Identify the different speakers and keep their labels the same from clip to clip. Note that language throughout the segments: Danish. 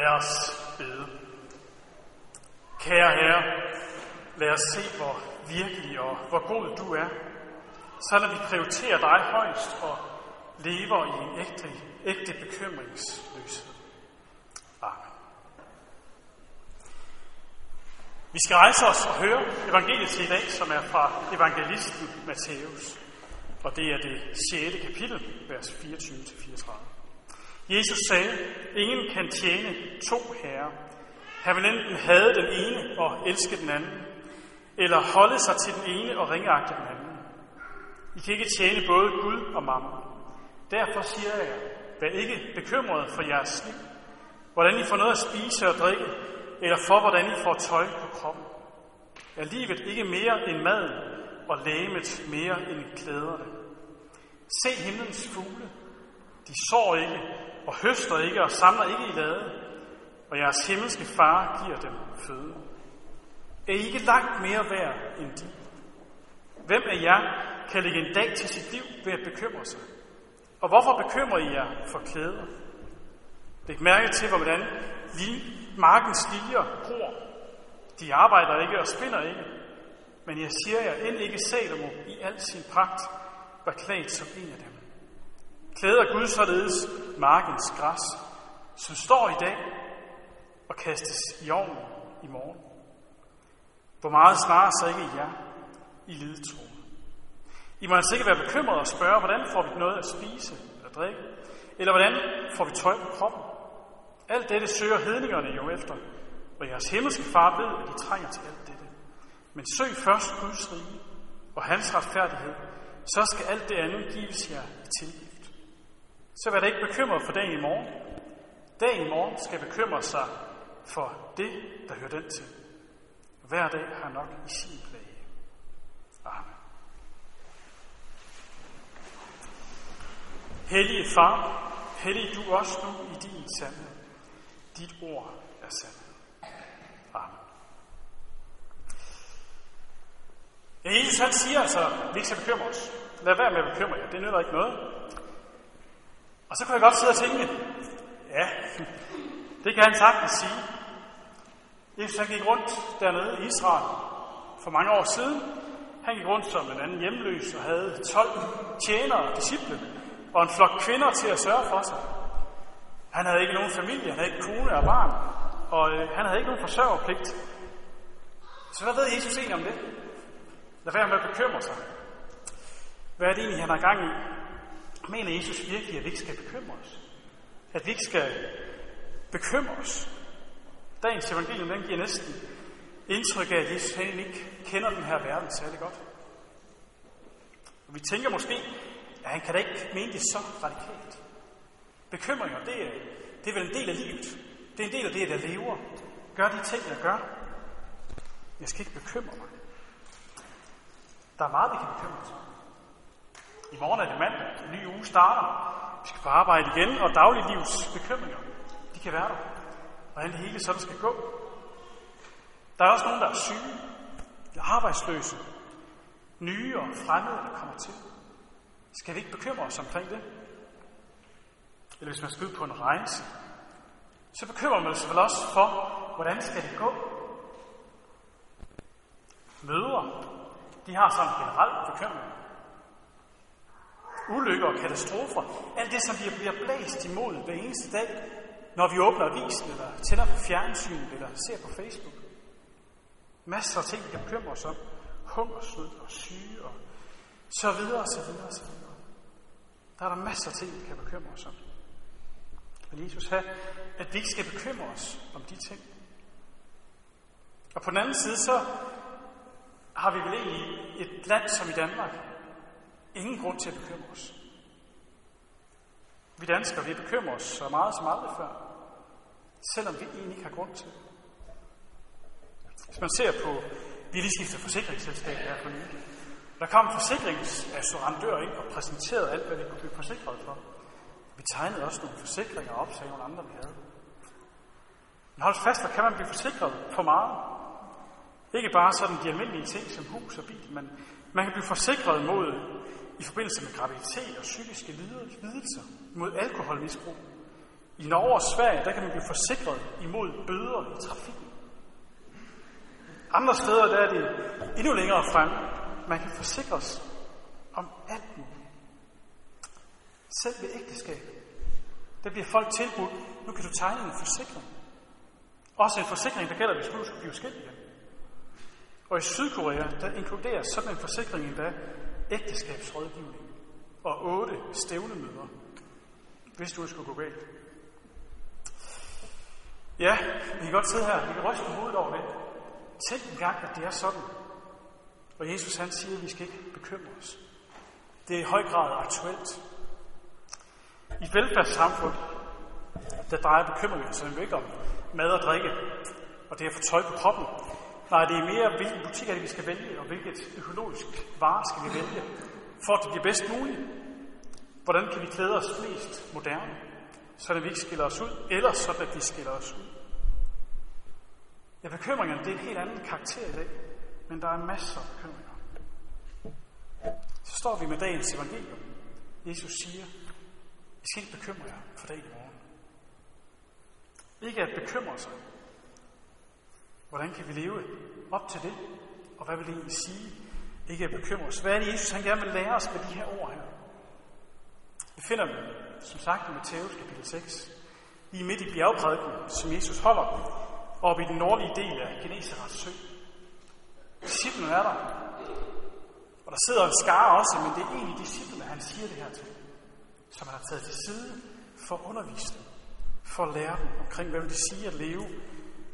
Speaker 1: Lad os bede. Kære Herre, lad os se, hvor virkelig og hvor god du er. Så lad vi prioritere dig højst og lever i en ægte, ægte bekymringsløshed. Amen. Vi skal rejse os og høre evangeliet til i dag, som er fra evangelisten Matthæus. Og det er det 6. kapitel, vers 24-34. Jesus sagde, ingen kan tjene to herrer. Han vil enten have den ene og elske den anden, eller holde sig til den ene og ringeagte den anden. I kan ikke tjene både Gud og mammon. Derfor siger jeg, vær ikke bekymret for jeres liv, hvordan I får noget at spise og drikke, eller for hvordan I får tøj på kroppen. Er livet ikke mere end maden, og lægemet mere end klæderne? Se himlens fugle. De sår ikke, og høster ikke, og samler ikke i lade, og jeres himmelske far giver dem føde. Er I ikke langt mere værd end de? Hvem af jer kan lægge en dag til sit liv ved at bekymre sig? Og hvorfor bekymrer I jer for klæder? Læg mærke til, hvordan markens stiger gror. De arbejder ikke og spinder ikke. Men jeg siger jer, end ikke Salomo i al sin pragt var klædt som en af dem. Klæder Gud således markens græs, som står i dag og kastes i ovnen i morgen. Hvor meget snarere så ikke i jer, i lidetroen? I må altså ikke være bekymrede og spørge, hvordan får vi noget at spise eller drikke? Eller hvordan får vi tøj på kroppen? Alt dette søger hedningerne jo efter, og jeres himmelske far ved, at de trænger til alt dette. Men søg først Guds rige og hans retfærdighed, så skal alt det andet gives jer i tilgivet. Så vær da ikke bekymret for dagen i morgen. Dagen i morgen skal bekymre sig for det, der hører den til. Hver dag har nok i sin plage. Amen. Hellige Far, hellig du også nu i din sandhed. Dit ord er sandhed. Amen. Ja, Jesus han siger altså, at vi ikke skal bekymre os. Lad være med at bekymre jer. Det nytter ikke noget. Og så kunne jeg godt sidde og tænke, ja, det kan han sagtens sige. Jesus han gik rundt dernede i Israel for mange år siden. Han gik rundt som en anden hjemløs og havde 12 tjenere og disciple og en flok kvinder til at sørge for sig. Han havde ikke nogen familie, han havde ikke kone og barn, og øh, han havde ikke nogen forsørgerpligt. Så hvad ved Jesus egentlig om det? Lad være med at bekymre sig. Hvad er det egentlig, han har gang i? Mener Jesus virkelig, at vi ikke skal bekymre os? At vi ikke skal bekymre os? Dagens evangelium, den giver næsten indtryk af, at Jesus han ikke kender den her verden særlig godt. Og vi tænker måske, at han kan da ikke mene det så radikalt. Bekymringer, det er, det er vel en del af livet. Det er en del af det, der lever. Gør de ting, jeg gør. Jeg skal ikke bekymre mig. Der er meget, vi kan bekymre os om. I morgen er det mandag. En ny uge starter. Vi skal på arbejde igen, og dagliglivets bekymringer, de kan være der. Hvordan det hele sådan skal gå. Der er også nogen, der er syge, der er arbejdsløse, nye og fremmede, der kommer til. Skal vi ikke bekymre os omkring det? Eller hvis man skal ud på en rejse, så bekymrer man sig vel også for, hvordan skal det gå? Møder, de har sådan en generel bekymring. Ulykker og katastrofer, alt det, som vi bliver blæst imod hver eneste dag, når vi åbner avisen, eller tænder på fjernsynet, eller ser på Facebook. Masser af ting, vi kan bekymre os om. Hungersnød og syge og så videre, så videre, så videre. Der er der masser af ting, vi kan bekymre os om. Men Jesus har, at vi ikke skal bekymre os om de ting. Og på den anden side, så har vi vel egentlig et land som i Danmark ingen grund til at bekymre os. Vi danskere, vi bekymrer os så meget som aldrig før, selvom vi egentlig ikke har grund til. Hvis man ser på, vi lige skiftet forsikringsselskab her for nylig, der kom forsikringsassurandør ind og præsenterede alt, hvad vi kunne blive forsikret for. Vi tegnede også nogle forsikringer op, sagde nogle andre, vi havde. Men hold fast, hvor kan man blive forsikret for meget? Ikke bare sådan de almindelige ting som hus og bil, men man kan blive forsikret mod i forbindelse med graviditet og psykiske lidelser, mod alkoholmisbrug, I Norge og Sverige, der kan man blive forsikret imod bøder i trafikken. Andre steder, der er det endnu længere frem. Man kan forsikres om alt muligt. Selv ved ægteskab, der bliver folk tilbudt, nu kan du tegne en forsikring. Også en forsikring, der gælder, hvis du skulle blive skilt igen. Og i Sydkorea, der inkluderer sådan en forsikring endda ægteskabsrådgivning og otte stævnemøder, hvis du skulle gå galt. Ja, vi kan godt sidde her, vi kan ryste hovedet over det. Tænk en gang, at det er sådan. Og Jesus han siger, at vi skal ikke bekymre os. Det er i høj grad aktuelt. I velfærdssamfund, der drejer bekymringer sig ikke om mad og drikke, og det at få tøj på kroppen. Nej, det er mere, hvilken butik er det, vi skal vælge, og hvilket økologisk vare skal vi vælge, for at det bliver bedst muligt. Hvordan kan vi klæde os mest moderne, så vi ikke skiller os ud, eller så at vi skiller os ud. Ja, bekymringerne, det er en helt anden karakter i dag, men der er masser af bekymringer. Så står vi med dagens evangelium. Jesus siger, I skal ikke bekymre jer for dagen i morgen. Ikke at bekymre sig. Hvordan kan vi leve op til det? Og hvad vil det egentlig sige? Ikke at bekymre os. Hvad er det, Jesus han gerne vil lære os med de her ord her? Vi finder dem, som sagt, i Matthæus kapitel 6. Lige midt i bjergprædiken, som Jesus holder oppe i den nordlige del af Genesarets sø. Disciplene er der. Og der sidder en skare også, men det er egentlig disciplene, han siger det her til. Som han har taget til side for at undervise dem. For at lære dem omkring, hvad vil det sige at leve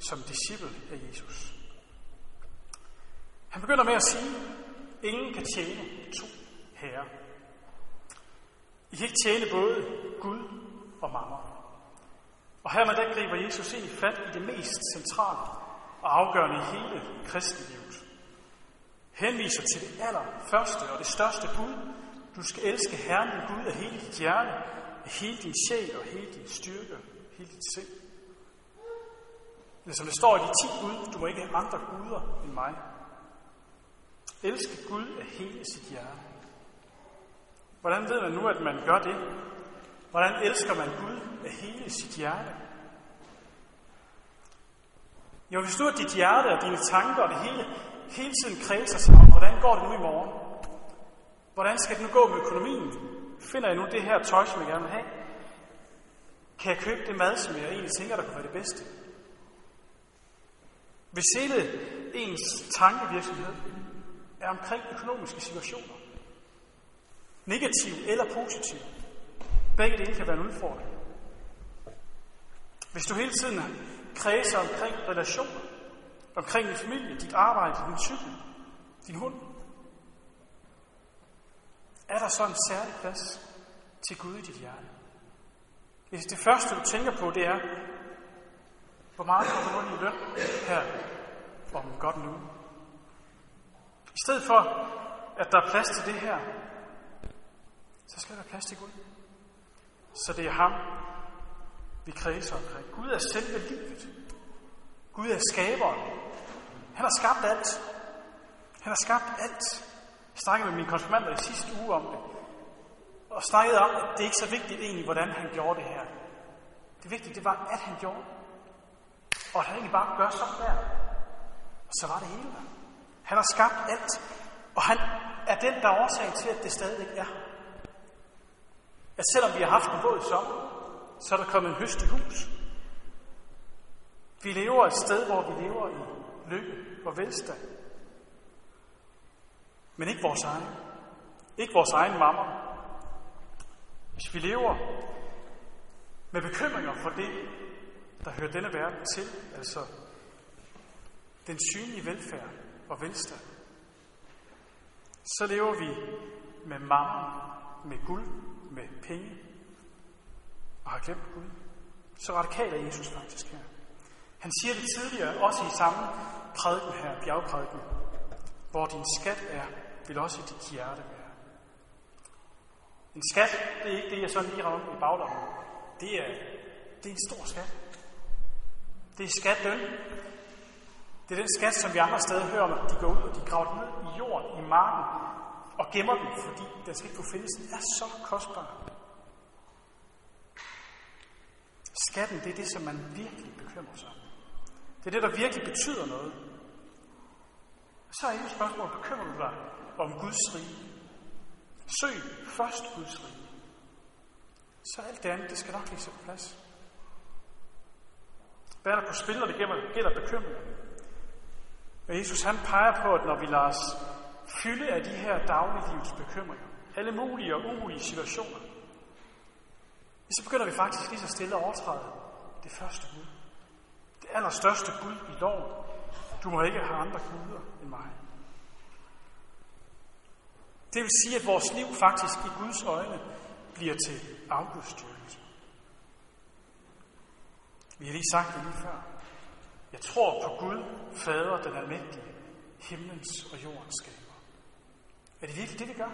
Speaker 1: som disciple af Jesus. Han begynder med at sige, ingen kan tjene to herrer. I kan ikke tjene både Gud og mamma. Og her med der griber Jesus ind i fat i det mest centrale og afgørende i hele kristenlivet. Henviser til det allerførste og det største bud. Du skal elske Herren din Gud af hele dit hjerte, af hele din sjæl og hele din styrke, hele dit sind. Men som det står i de ti bud, du må ikke have andre guder end mig. Elske Gud af hele sit hjerte. Hvordan ved man nu, at man gør det? Hvordan elsker man Gud af hele sit hjerte? Jo, hvis du at dit hjerte og dine tanker og det hele, hele tiden kredser sig om, hvordan går det nu i morgen? Hvordan skal det nu gå med økonomien? Finder jeg nu det her tøj, som jeg gerne vil have? Kan jeg købe det mad, som jeg egentlig tænker, der kunne være det bedste? Hvis hele ens tankevirksomhed er omkring økonomiske situationer, negativ eller positiv, begge dele kan være en udfordring. Hvis du hele tiden kredser omkring relationer, omkring din familie, dit arbejde, din cykel, din hund, er der så en særlig plads til Gud i dit hjerte? Hvis det første, du tænker på, det er, hvor meget kommer du i løn her om godt nu? I stedet for, at der er plads til det her, så skal der være plads til Gud. Så det er ham, vi kredser omkring. Gud er selve livet. Gud er skaberen. Han har skabt alt. Han har skabt alt. Jeg snakkede med mine konfirmander i sidste uge om det. Og snakkede om, at det ikke er så vigtigt egentlig, hvordan han gjorde det her. Det vigtige, det var, at han gjorde Og at han egentlig bare gør sådan der. Og så var det hele der. Han har skabt alt. Og han er den, der er årsag til, at det stadigvæk er. At selvom vi har haft en våd sommer, så er der kommet en høst i hus. Vi lever et sted, hvor vi lever i lykke og velstand. Men ikke vores egen. Ikke vores egen mamma. Hvis vi lever med bekymringer for det, der hører denne verden til, altså den synlige velfærd og velstand, så lever vi med mamma, med guld, med penge, og har glemt Gud. Så radikal er Jesus faktisk her. Han siger det tidligere, også i samme prædiken her, bjergprædiken. Hvor din skat er, vil også dit hjerte være. En skat, det er ikke det, jeg sådan lige rammer i baglommen. Det er, det er en stor skat. Det er skatløn. Det er den skat, som vi andre steder hører om, at de går ud og de graver den ned i jorden, i marken, og gemmer den, fordi den skal ikke kunne findes. Den er så kostbar. Skatten, det er det, som man virkelig bekymrer sig om. Det er det, der virkelig betyder noget. Så er et spørgsmål, bekymrer du dig om Guds rige? Søg først Guds rige. Så alt det andet, det skal nok lige på plads. Hvad er der på spil, når det gælder bekymring? Og Jesus han peger på, at når vi lader os fylde af de her dagliglivets bekymringer, alle mulige og umulige situationer, så begynder vi faktisk lige så stille at overtræde det første bud. Det allerstørste bud i loven. Du må ikke have andre guder end mig. Det vil sige, at vores liv faktisk i Guds øjne bliver til afgudstyrkelse. Vi har lige sagt det lige før. Jeg tror på Gud, Fader, den almægtige, himlens og jordens skaber. Er det virkelig det, vi gør?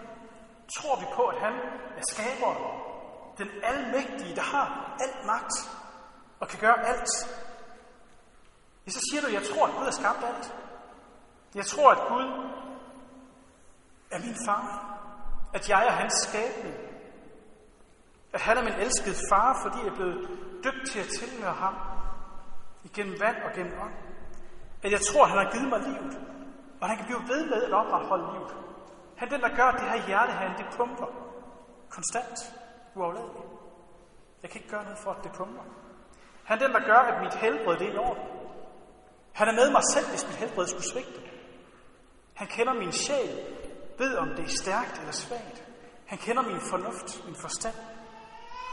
Speaker 1: Tror vi på, at han er skaberen, den almægtige, der har alt magt og kan gøre alt? Ja, så siger du, jeg tror, at Gud har skabt alt. Jeg tror, at Gud er min far. At jeg er hans skabning. At han er min elskede far, fordi jeg er blevet døbt til at tilhøre ham. Igennem vand og gennem ånd. At jeg tror, at han har givet mig livet. Og han kan blive ved med at opretholde livet. Han er den, der gør, at det her hjerte her, det pumper. Konstant. Uafladeligt. Jeg kan ikke gøre noget for, at det pumper. Han er den, der gør, at mit helbred det er i orden. Han er med mig selv, hvis mit helbred skulle svigte. Han kender min sjæl, ved om det er stærkt eller svagt. Han kender min fornuft, min forstand.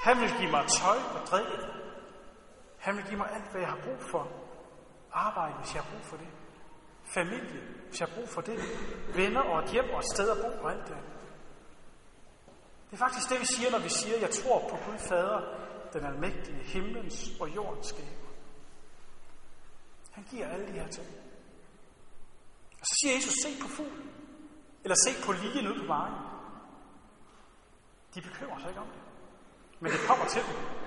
Speaker 1: Han vil give mig tøj og drikke. Han vil give mig alt, hvad jeg har brug for. Arbejde, hvis jeg har brug for det. Familie, hvis jeg har brug for det. Venner og et hjem og et sted at bo og alt det. Det er faktisk det, vi siger, når vi siger, at jeg tror på Gud Fader, den almægtige himlens og jordens skaber. Han giver alle de her ting. Og så siger Jesus, se på fuglen. Eller se på ligen ude på vejen. De bekymrer sig ikke om det. Men det kommer til dem.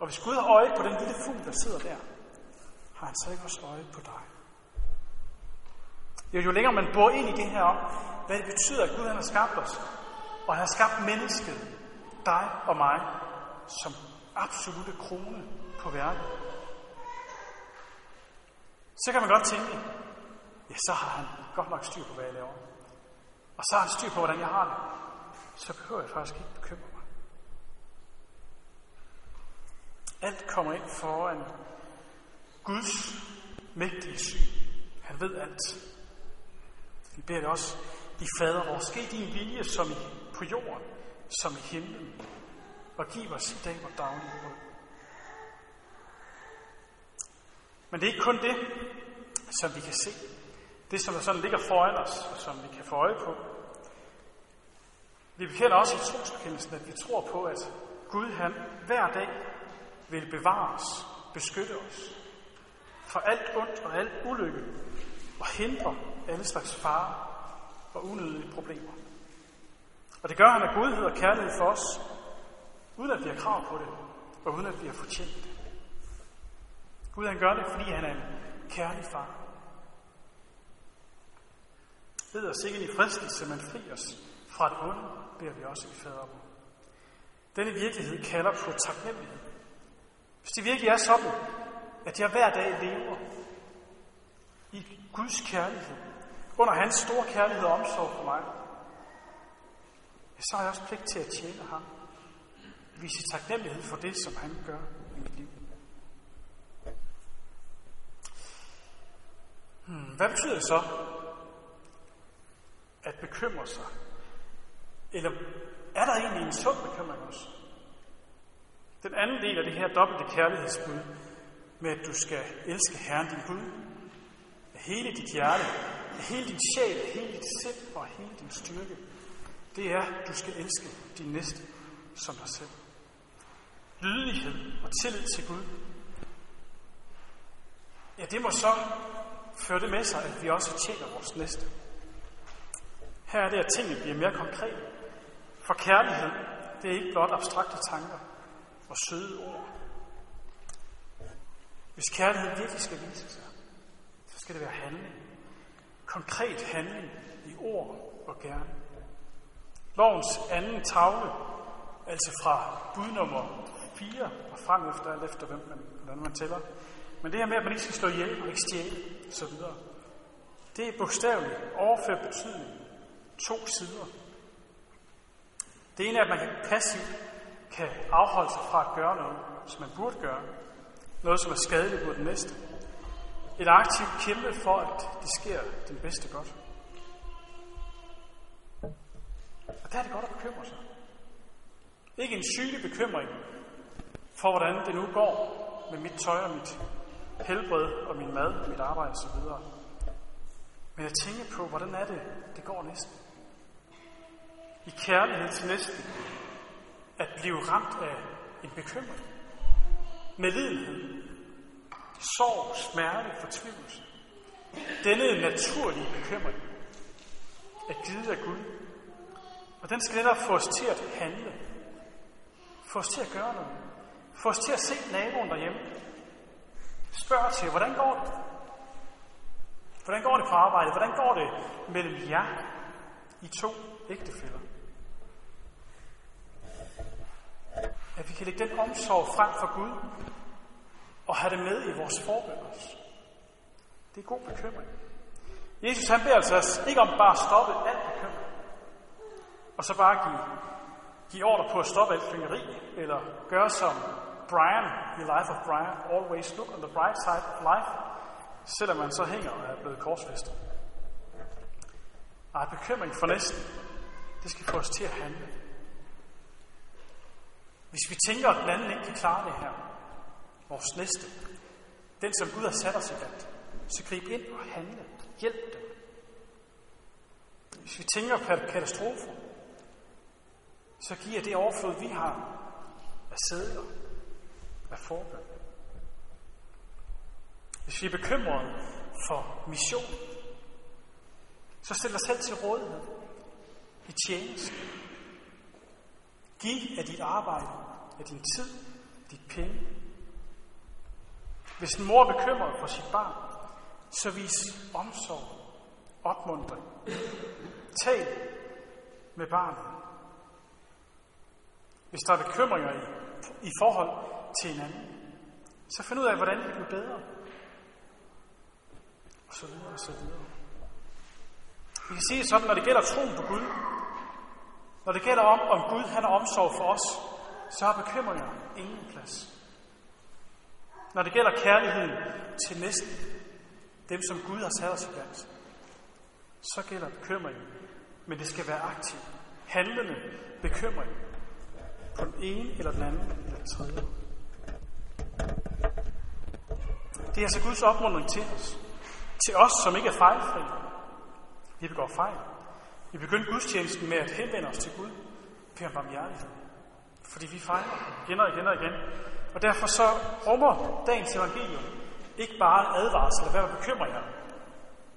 Speaker 1: Og hvis Gud har øje på den lille fugl, der sidder der, har han så ikke også øje på dig. Jo, jo længere man bor ind i det her om, hvad det betyder, at Gud han har skabt os, og han har skabt mennesket, dig og mig, som absolute krone på verden, så kan man godt tænke, ja, så har han godt nok styr på, hvad jeg laver. Og så har han styr på, hvordan jeg har det. Så behøver jeg faktisk ikke bekymre mig. Alt kommer ind foran Guds mægtige syn. Han ved alt. Vi beder det også i fader vores. Ske din vilje som i, på jorden, som i himlen. Og giv os i dag vores daglige brød. Men det er ikke kun det, som vi kan se. Det, som der sådan ligger foran os, og som vi kan få øje på. Vi bekender også i trosbekendelsen, at vi tror på, at Gud han hver dag vil bevare os, beskytte os fra alt ondt og alt ulykke, og hindre alle slags fare og unødige problemer. Og det gør han af godhed og kærlighed for os, uden at vi har krav på det, og uden at vi har fortjent det. Gud han gør det, fordi han er en kærlig far. Ved os ikke i fristelse, men fri os fra det onde, beder vi også i fader på. Denne virkelighed kalder på taknemmelighed. Hvis det virkelig er sådan, at jeg hver dag lever i Guds kærlighed, under hans store kærlighed og omsorg for mig, så har jeg også pligt til at tjene ham. Vise taknemmelighed for det, som han gør i mit liv. Hmm, hvad betyder det så at bekymre sig? Eller er der egentlig en sund bekymring også? Den anden del af det her dobbelte kærlighedsbud med, at du skal elske Herren din Gud af hele dit hjerte, af hele din sjæl, af hele dit sind og af hele din styrke, det er, at du skal elske din næste som dig selv. Lydighed og tillid til Gud. Ja, det må så føre det med sig, at vi også tjener vores næste. Her er det, at tingene bliver mere konkrete. For kærlighed, det er ikke blot abstrakte tanker og søde ord. Hvis kærlighed virkelig skal vise sig, så skal det være handling. Konkret handling i ord og gerne. Lovens anden tavle, altså fra budnummer 4 og frem efter, alt efter hvem man, hvordan man tæller. Men det her med, at man ikke skal slå ihjel og ikke stjæle osv., det er bogstaveligt overført betydning. To sider. Det ene er, at man kan passivt kan afholde sig fra at gøre noget, som man burde gøre. Noget, som er skadeligt mod den næste. Et aktivt kæmpe for, at det sker den bedste godt. Og der er det godt at bekymre sig. Ikke en sygelig bekymring for, hvordan det nu går med mit tøj og mit helbred og min mad og mit arbejde osv. Men at tænke på, hvordan er det, det går næsten. I kærlighed til næsten. At blive ramt af en bekymring. medlidenhed. Sorg, smerte, fortvivlelse. Denne naturlige bekymring er givet af Gud. Og den skal netop få os til at handle. Få os til at gøre noget. Få os til at se naboen derhjemme. Spørg til, hvordan går det? Hvordan går det på arbejde? Hvordan går det mellem jer i to ægtefæller? At vi kan lægge den omsorg frem for Gud og have det med i vores forbønder. Det er god bekymring. Jesus han beder altså os ikke om bare at stoppe alt bekymring, og så bare give, give ordre på at stoppe alt fingeri, eller gøre som Brian i Life of Brian, always look on the bright side of life, selvom man så hænger og er blevet korsfæstet. Og bekymring for næsten, det skal få os til at handle. Hvis vi tænker, at den anden ikke kan klare det her, vores næste, den som Gud har sat os i blandt, så grib ind og handle. Hjælp dem. Hvis vi tænker på katastrofer, så giver det overflod, vi har af sædler, af forbøn. Hvis vi er bekymrede for mission, så stiller os selv til rådighed i tjeneste. Giv af dit arbejde, af din tid, dit penge. Hvis en mor er bekymret for sit barn, så vis omsorg, opmuntring. Tal med barnet. Hvis der er bekymringer i, i forhold til hinanden, så find ud af, hvordan det bliver bedre. Og så videre, og så videre. Vi kan sige sådan, når det gælder troen på Gud, når det gælder om, om Gud han har omsorg for os, så har bekymringer ingen plads. Når det gælder kærligheden til næsten, dem som Gud har sat os i blandt, så gælder bekymringen, men det skal være aktiv, handlende bekymring på den ene eller den anden eller den tredje. Det er altså Guds opmuntring til os. Til os, som ikke er fejlfri. Vi begår fejl. Vi begyndte gudstjenesten med at henvende os til Gud. Bed om barmhjertighed. Fordi vi fejler igen og igen og igen. Og derfor så rummer dagens evangelium ikke bare advarsel af, hvad der bekymrer jer.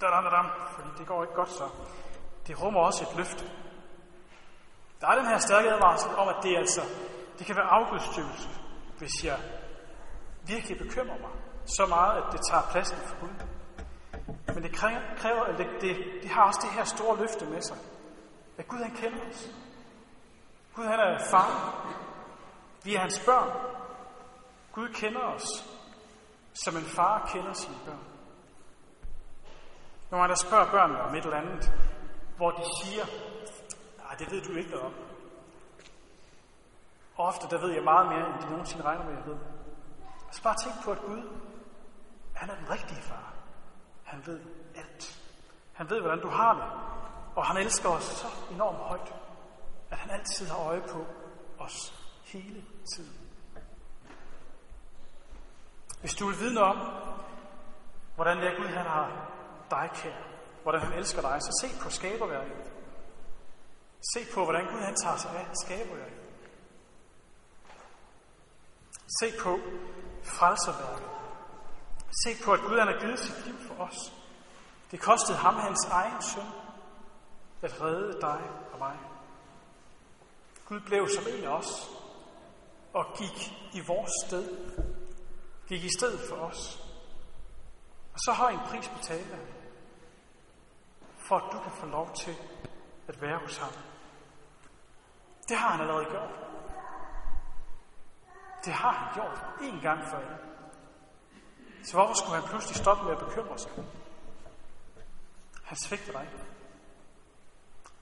Speaker 1: Da, da, da, da, fordi det går ikke godt så. Det rummer også et løfte. Der er den her stærke advarsel om, at det altså, det kan være afgudstyrelse, hvis jeg virkelig bekymrer mig så meget, at det tager pladsen for Gud. Men det kræver, det, det, det har også det her store løfte med sig. At Gud han kender os. Gud han er far. Vi er hans børn. Gud kender os, som en far kender sine børn. Når man der spørger børnene om et eller andet, hvor de siger, nej, det ved du ikke noget om. Og ofte der ved jeg meget mere, end de nogensinde regner med, jeg ved. Så bare tænk på, at Gud, han er den rigtige far. Han ved alt. Han ved, hvordan du har det. Og han elsker os så enormt højt, at han altid har øje på os hele tiden. Hvis du vil vide noget om, hvordan det er Gud, han har dig kær, hvordan han elsker dig, så se på skaberværket. Se på, hvordan Gud han tager sig af skaberværket. Se på frelserværket. Se på, at Gud han har givet sit liv for os. Det kostede ham hans egen søn at redde dig og mig. Gud blev som en af os og gik i vores sted. Gik i stedet for os. Og så har en pris betalt for at du kan få lov til at være hos ham. Det har han allerede gjort. Det har han gjort en gang for alle. Så hvorfor skulle han pludselig stoppe med at bekymre sig? Han svigter dig ikke.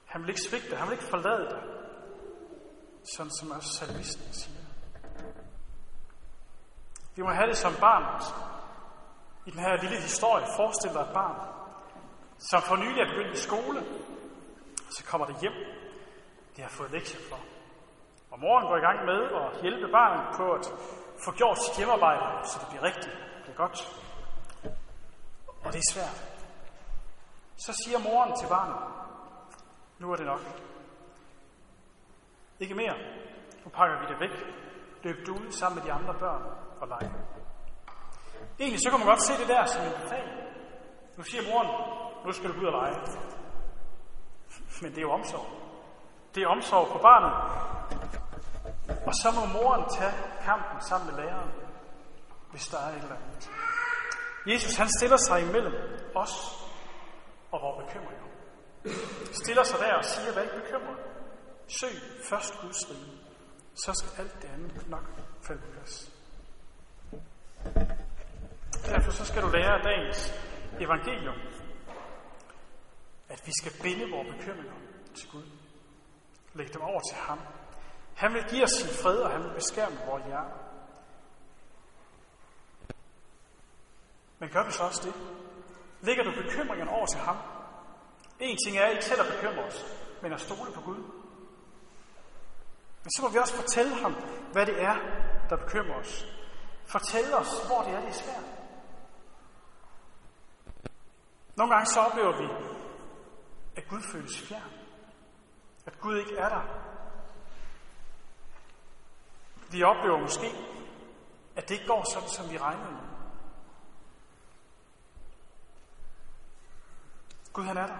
Speaker 1: Han vil ikke svigte dig. Han vil ikke forlade dig. Sådan som også salmisten siger. Vi må have det som barn også. I den her lille historie forestiller dig et barn, som for nylig er begyndt i skole, og så kommer det hjem. Det har fået lektier for. Og moren går i gang med at hjælpe barnet på at få gjort sit hjemmearbejde, så det bliver rigtigt, det er godt. Og det er svært. Så siger moren til barnet, nu er det nok. Ikke mere. Nu pakker vi det væk. Løb du ud sammen med de andre børn og lege. Egentlig så kan man godt se det der som en befaling. Nu siger moren, nu skal du ud og lege. Men det er jo omsorg. Det er omsorg for barnet. Og så må moren tage kampen sammen med læreren, hvis der er et eller andet. Jesus han stiller sig imellem os og vores bekymringer. Stiller sig der og siger, hvad ikke bekymrer. Søg først Guds rige, så skal alt det andet nok falde på plads. Derfor så skal du lære af dagens evangelium, at vi skal binde vores bekymringer til Gud. Læg dem over til ham. Han vil give os sin fred, og han vil beskærme vores hjerter. Men gør vi så også det? Lægger du bekymringen over til ham? En ting er ikke selv at bekymre os, men at stole på Gud. Men så må vi også fortælle ham, hvad det er, der bekymrer os. Fortæl os, hvor det er, det er svært. Nogle gange så oplever vi, at Gud føles fjern. At Gud ikke er der. Vi oplever måske, at det ikke går sådan, som vi regnede med. Gud han er der.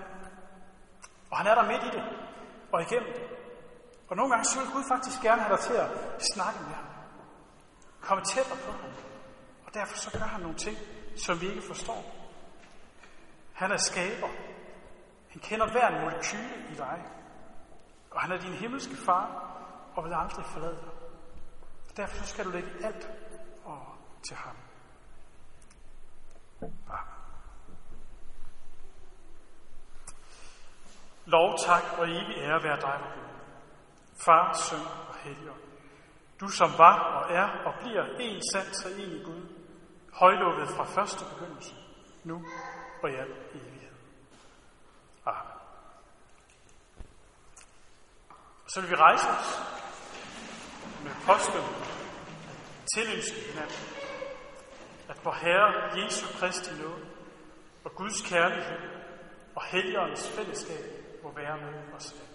Speaker 1: Og han er der midt i det. Og igennem det. Og nogle gange så vil Gud faktisk gerne have dig til at snakke med ham. Komme tættere på ham. Og derfor så gør han nogle ting, som vi ikke forstår. Han er skaber. Han kender hver molekyle i dig. Og han er din himmelske far, og vil aldrig forlade dig. Derfor så skal du lægge alt over til ham. Amen. Lov, tak og evig ære være dig, Gud. Far, søn og helligånd. Du som var og er og bliver en sand og i Gud, højlovet fra første begyndelse, nu og i al evighed. Amen. Så vil vi rejse os med påsken til ønske hinanden, at vor Herre Jesu Kristi nåde og Guds kærlighed og Helligåndens fællesskab må være med os alle.